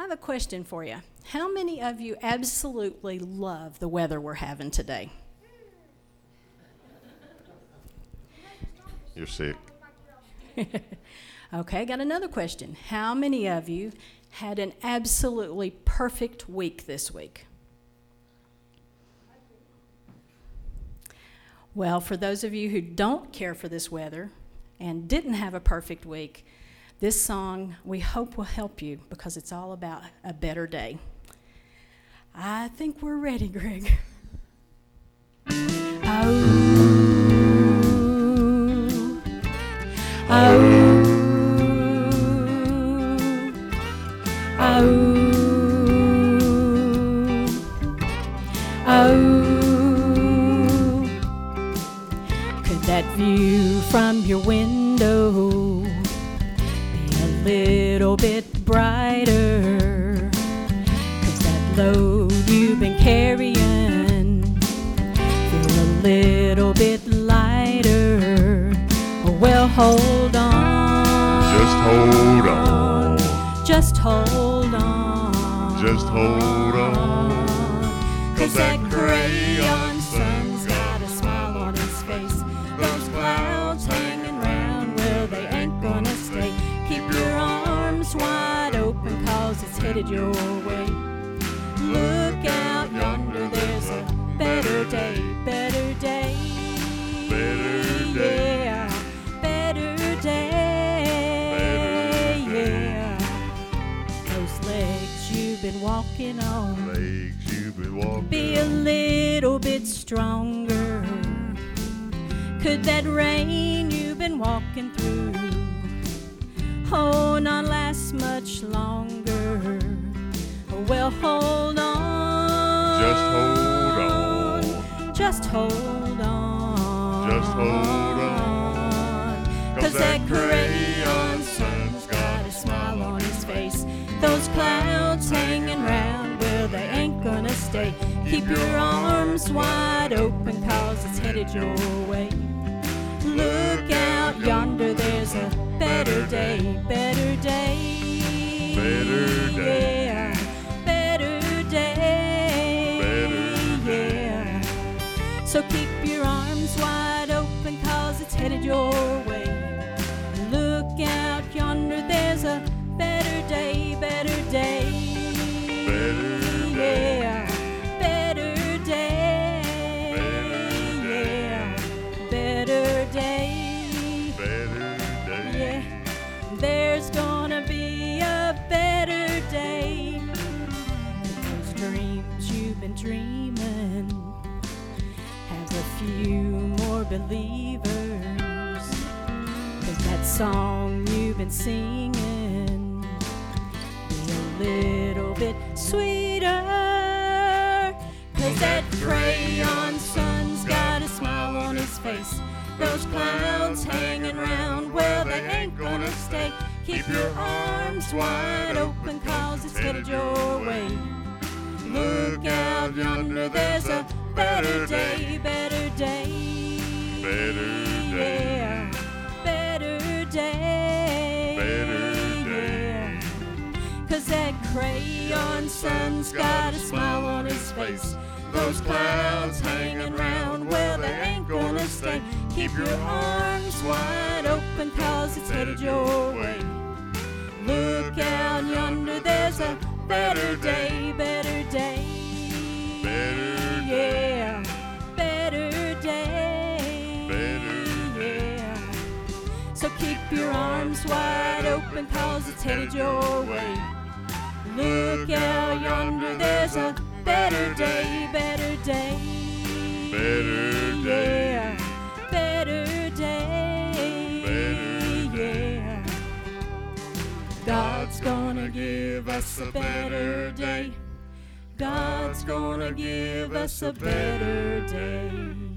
I have a question for you. How many of you absolutely love the weather we're having today? You're sick. Okay, I got another question. How many of you had an absolutely perfect week this week? Well, for those of you who don't care for this weather and didn't have a perfect week, this song we hope will help you because it's all about a better day. I think we're ready, Greg. Oh, oh, oh, oh. oh. Could that view from your window little bit brighter? Cause that load you've been carrying feel a little bit lighter. Oh, well, hold on. Just hold on. Just hold on. Just hold on. Headed your way. Look out yonder, there's a better day, better day. Better day. Yeah, better day. Yeah. Those legs you've been walking on Legs you've been walking. be a little bit stronger. Could that rain you've been walking through, oh, not last much longer? Well, hold on. Just hold on. Just hold on. Just hold on. Cause that crayon sun's got a smile on his face. Those clouds hanging round, well, they ain't gonna stay. Keep your arms wide open, cause it's headed your way. Look out yonder, there's a better day, better day. Arms wide open, cause it's headed your way. Look out yonder, there's a better day, better day. Better day. Yeah, better day. Better day. Yeah, better day. Better day. Yeah, there's gonna be a better day. Those dreams you've been dreaming few more believers. Cause that song you've been singing be a little bit sweeter. Cause that crayon sun's got a smile on his face. Those clouds hanging round, well, they ain't gonna stay. Keep your arms wide open, cause it's headed your way. Look out yonder, there's a better day, better. Better day. Better day. Better day. Cause that crayon sun's got a smile on his face. Those clouds hanging round, well, they ain't gonna stay. Keep your arms wide open, cause it's headed your way. Look out yonder, there's a better day, keep your arms wide open, cause it's headed your way. Look out yonder, there's a better day, better day. Better day. Yeah, better day. Better day. Yeah. God's gonna give us a better day. God's gonna give us a better day.